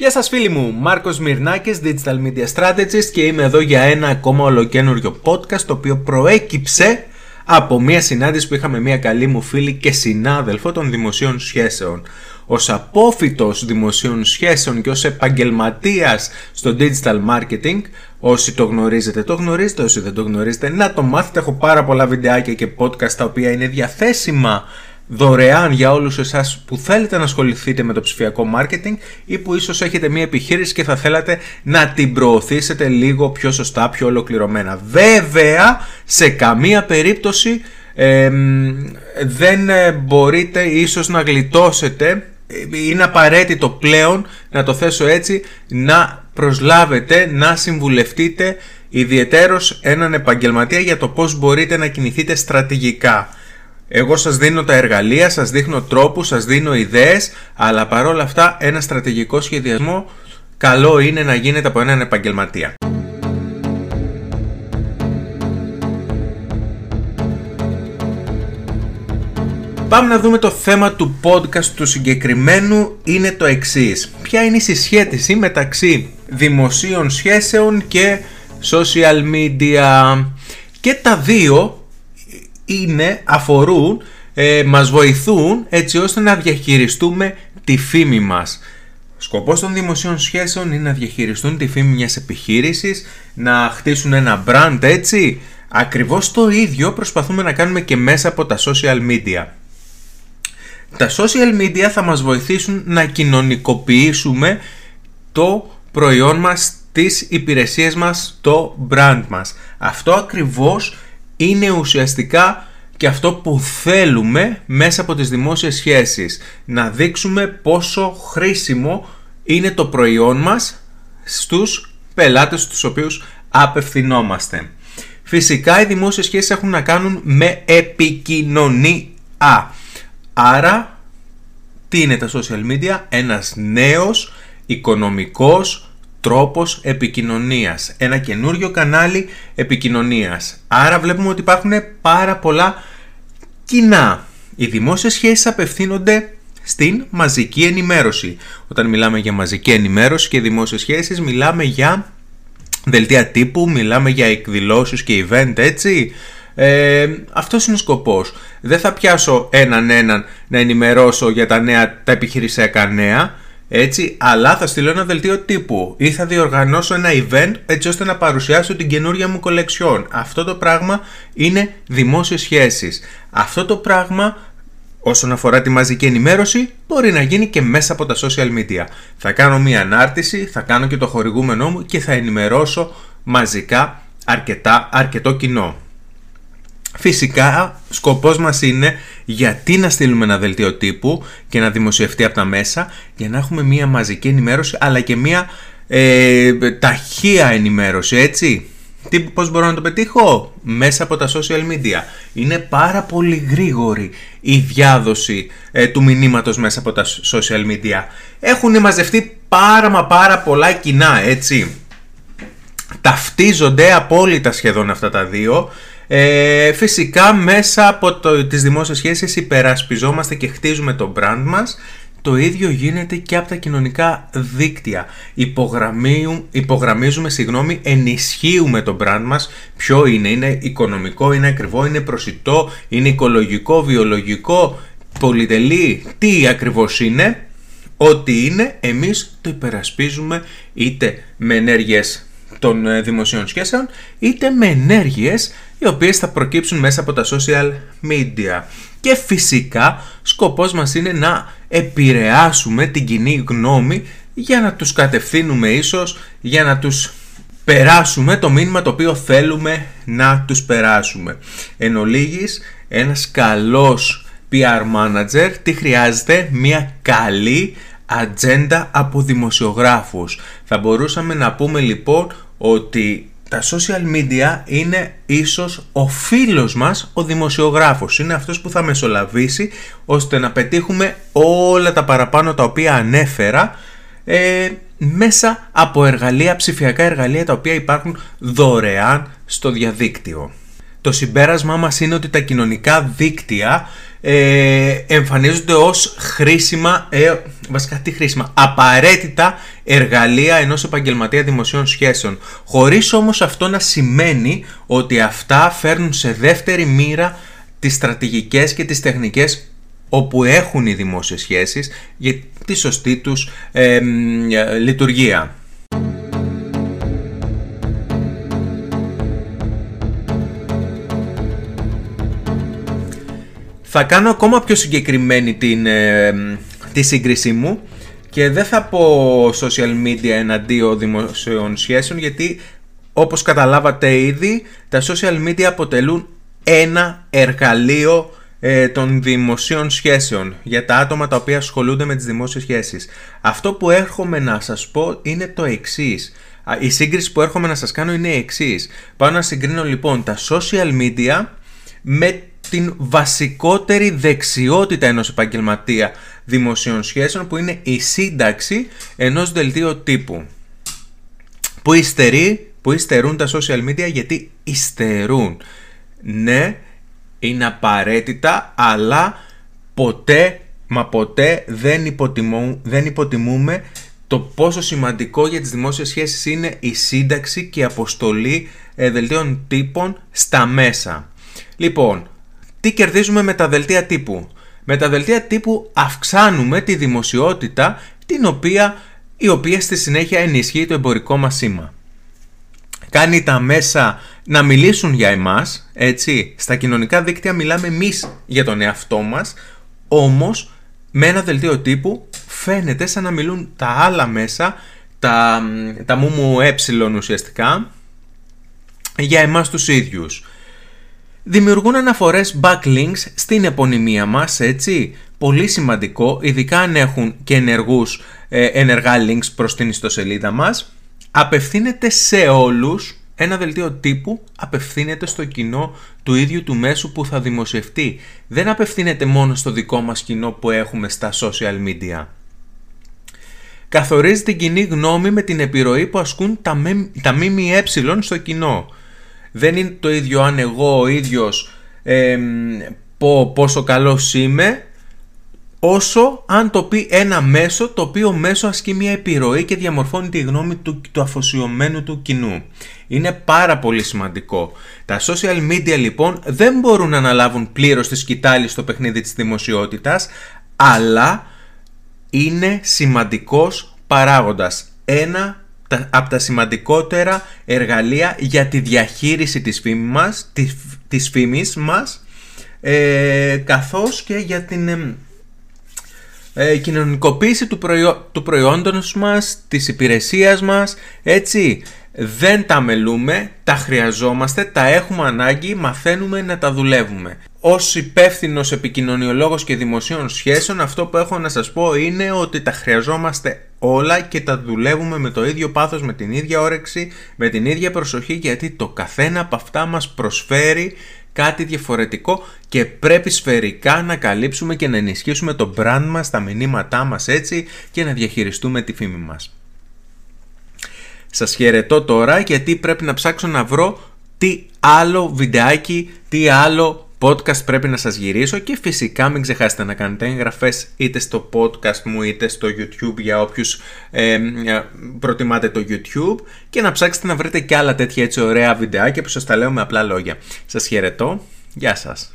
Γεια σας φίλοι μου, Μάρκος Μυρνάκης, Digital Media Strategist και είμαι εδώ για ένα ακόμα ολοκένουργιο podcast το οποίο προέκυψε από μια συνάντηση που είχαμε μια καλή μου φίλη και συνάδελφο των δημοσίων σχέσεων. Ως απόφυτος δημοσίων σχέσεων και ως επαγγελματίας στο digital marketing, όσοι το γνωρίζετε το γνωρίζετε, όσοι δεν το γνωρίζετε να το μάθετε, έχω πάρα πολλά βιντεάκια και podcast τα οποία είναι διαθέσιμα δωρεάν για όλους εσάς που θέλετε να ασχοληθείτε με το ψηφιακό marketing ή που ίσως έχετε μια επιχείρηση και θα θέλατε να την προωθήσετε λίγο πιο σωστά, πιο ολοκληρωμένα. Βέβαια, σε καμία περίπτωση δεν ε, μπορείτε ίσως να γλιτώσετε είναι απαραίτητο πλέον να το θέσω έτσι να προσλάβετε, να συμβουλευτείτε ιδιαιτέρως έναν επαγγελματία για το πώς μπορείτε να κινηθείτε στρατηγικά. Εγώ σας δίνω τα εργαλεία, σας δείχνω τρόπους, σας δίνω ιδέες, αλλά παρόλα αυτά ένα στρατηγικό σχεδιασμό καλό είναι να γίνεται από έναν επαγγελματία. Πάμε να δούμε το θέμα του podcast του συγκεκριμένου είναι το εξής. Ποια είναι η συσχέτιση μεταξύ δημοσίων σχέσεων και social media; Και τα δύο είναι, αφορούν, ε, μας βοηθούν έτσι ώστε να διαχειριστούμε τη φήμη μας. Σκοπός των δημοσίων σχέσεων είναι να διαχειριστούν τη φήμη μιας επιχείρησης, να χτίσουν ένα brand έτσι. Ακριβώς το ίδιο προσπαθούμε να κάνουμε και μέσα από τα social media. Τα social media θα μας βοηθήσουν να κοινωνικοποιήσουμε το προϊόν μας, τις υπηρεσίες μας, το brand μας. Αυτό ακριβώς είναι ουσιαστικά και αυτό που θέλουμε μέσα από τις δημόσιες σχέσεις. Να δείξουμε πόσο χρήσιμο είναι το προϊόν μας στους πελάτες στους οποίους απευθυνόμαστε. Φυσικά οι δημόσιες σχέσεις έχουν να κάνουν με επικοινωνία. Άρα, τι είναι τα social media? Ένας νέος οικονομικός τρόπος επικοινωνίας. Ένα καινούριο κανάλι επικοινωνίας. Άρα βλέπουμε ότι υπάρχουν πάρα πολλά κοινά. Οι δημόσιες σχέσεις απευθύνονται στην μαζική ενημέρωση. Όταν μιλάμε για μαζική ενημέρωση και δημόσιες σχέσεις μιλάμε για δελτία τύπου, μιλάμε για εκδηλώσεις και event έτσι. Ε, αυτός είναι ο σκοπός. Δεν θα πιάσω έναν έναν να ενημερώσω για τα, νέα, τα επιχειρησιακά νέα έτσι, αλλά θα στείλω ένα δελτίο τύπου ή θα διοργανώσω ένα event έτσι ώστε να παρουσιάσω την καινούρια μου κολεξιόν. Αυτό το πράγμα είναι δημόσιες σχέσεις. Αυτό το πράγμα όσον αφορά τη μαζική ενημέρωση μπορεί να γίνει και μέσα από τα social media. Θα κάνω μία ανάρτηση, θα κάνω και το χορηγούμενό μου και θα ενημερώσω μαζικά αρκετά, αρκετό κοινό. Φυσικά, σκοπός μας είναι γιατί να στείλουμε ένα δελτίο τύπου και να δημοσιευτεί από τα μέσα για να έχουμε μία μαζική ενημέρωση αλλά και μία ε, ταχεία ενημέρωση, έτσι. Τι, πώς μπορώ να το πετύχω; Μέσα από τα social media. Είναι πάρα πολύ γρήγορη η διάδοση ε, του μηνύματος μέσα από τα social media. Έχουν μαζευτεί πάρα μα πάρα πολλά κοινά, έτσι. Ταυτίζονται απόλυτα σχεδόν αυτά τα δύο ε, φυσικά μέσα από το, τις δημόσιες σχέσεις υπερασπιζόμαστε και χτίζουμε το brand μας το ίδιο γίνεται και από τα κοινωνικά δίκτυα. υπογραμμίζουμε, συγγνώμη, ενισχύουμε το brand μας. Ποιο είναι, είναι οικονομικό, είναι ακριβό, είναι προσιτό, είναι οικολογικό, βιολογικό, πολυτελή. Τι ακριβώς είναι, ό,τι είναι, εμείς το υπερασπίζουμε είτε με ενέργειες των ε, δημοσίων σχέσεων, είτε με ενέργειες οι οποίες θα προκύψουν μέσα από τα social media. Και φυσικά σκοπός μας είναι να επηρεάσουμε την κοινή γνώμη για να τους κατευθύνουμε ίσως, για να τους περάσουμε το μήνυμα το οποίο θέλουμε να τους περάσουμε. Εν ολίγης, ένας καλός PR manager τι χρειάζεται; Μια καλή ατζέντα από δημοσιογράφους. Θα μπορούσαμε να πούμε λοιπόν ότι τα social media είναι ίσως ο φίλος μας ο δημοσιογράφος. Είναι αυτός που θα μεσολαβήσει ώστε να πετύχουμε όλα τα παραπάνω τα οποία ανέφερα ε, μέσα από εργαλεία, ψηφιακά εργαλεία τα οποία υπάρχουν δωρεάν στο διαδίκτυο. Το συμπέρασμά μας είναι ότι τα κοινωνικά δίκτυα ε, εμφανίζονται ως χρήσιμα, ε, βασικά τι χρήσιμα, απαραίτητα εργαλεία ενός επαγγελματία δημοσίων σχέσεων. Χωρίς όμως αυτό να σημαίνει ότι αυτά φέρνουν σε δεύτερη μοίρα τις στρατηγικές και τις τεχνικές όπου έχουν οι δημόσιες σχέσεις για τη σωστή τους ε, λειτουργία. Θα κάνω ακόμα πιο συγκεκριμένη την, ε, τη σύγκρισή μου και δεν θα πω social media εναντίον δημοσίων σχέσεων γιατί όπως καταλάβατε ήδη τα social media αποτελούν ένα εργαλείο ε, των δημοσίων σχέσεων για τα άτομα τα οποία ασχολούνται με τις δημόσιες σχέσεις. Αυτό που έρχομαι να σας πω είναι το εξής. Η σύγκριση που έρχομαι να σας κάνω είναι η εξής. Πάω να συγκρίνω λοιπόν τα social media με την βασικότερη δεξιότητα ενός επαγγελματία δημοσίων σχέσεων που είναι η σύνταξη ενός δελτίου τύπου. Που υστερεί, που υστερούν τα social media γιατί υστερούν. Ναι, είναι απαραίτητα, αλλά ποτέ, μα ποτέ δεν, υποτιμού, δεν υποτιμούμε το πόσο σημαντικό για τις δημόσιες σχέσεις είναι η σύνταξη και η αποστολή ε, δελτίων τύπων στα μέσα. Λοιπόν, τι κερδίζουμε με τα δελτία τύπου; Με τα δελτία τύπου αυξάνουμε τη δημοσιότητα την οποία, η οποία στη συνέχεια ενισχύει το εμπορικό μας σήμα. Κάνει τα μέσα να μιλήσουν για εμάς, έτσι. Στα κοινωνικά δίκτυα μιλάμε εμείς για τον εαυτό μας, όμως με ένα δελτίο τύπου φαίνεται σαν να μιλούν τα άλλα μέσα, τα, τα μου μου ε ουσιαστικά, για εμάς τους ίδιους δημιουργούν αναφορές backlinks στην επωνυμία μας, έτσι. Πολύ σημαντικό, ειδικά αν έχουν και ενεργούς, ε, ενεργά links προς την ιστοσελίδα μας. Απευθύνεται σε όλους, ένα δελτίο τύπου απευθύνεται στο κοινό του ίδιου του μέσου που θα δημοσιευτεί. Δεν απευθύνεται μόνο στο δικό μας κοινό που έχουμε στα social media. Καθορίζει την κοινή γνώμη με την επιρροή που ασκούν τα, τα ΜΜΕ στο κοινό. Δεν είναι το ίδιο αν εγώ ο ίδιος ε, πω πόσο καλός είμαι όσο αν το πει ένα μέσο το οποίο μέσο ασκεί μια επιρροή και διαμορφώνει τη γνώμη του, του αφοσιωμένου του κοινού. Είναι πάρα πολύ σημαντικό. Τα social media λοιπόν δεν μπορούν να αναλάβουν πλήρως τη σκητάλη στο παιχνίδι της δημοσιότητας αλλά είναι σημαντικός παράγοντας. Ένα από τα σημαντικότερα εργαλεία για τη διαχείριση της φήμης μας, της, της φήμης μας ε, καθώς και για την ε, ε κοινωνικοποίηση του, προϊό, του προϊόντος μας, της υπηρεσίας μας, έτσι. Δεν τα μελούμε, τα χρειαζόμαστε, τα έχουμε ανάγκη, μαθαίνουμε να τα δουλεύουμε. Ως υπεύθυνος επικοινωνιολόγος και δημοσίων σχέσεων αυτό που έχω να σας πω είναι ότι τα χρειαζόμαστε όλα και τα δουλεύουμε με το ίδιο πάθος, με την ίδια όρεξη, με την ίδια προσοχή γιατί το καθένα από αυτά μας προσφέρει κάτι διαφορετικό και πρέπει σφαιρικά να καλύψουμε και να ενισχύσουμε το brand μας, τα μηνύματά μας έτσι και να διαχειριστούμε τη φήμη μας. Σας χαιρετώ τώρα γιατί πρέπει να ψάξω να βρω τι άλλο βιντεάκι, τι άλλο podcast πρέπει να σας γυρίσω και φυσικά μην ξεχάσετε να κάνετε εγγραφές είτε στο podcast μου είτε στο YouTube για όποιους ε, προτιμάτε το YouTube και να ψάξετε να βρείτε και άλλα τέτοια έτσι ωραία βιντεάκια που σας τα λέω με απλά λόγια. Σας χαιρετώ. Γεια σας.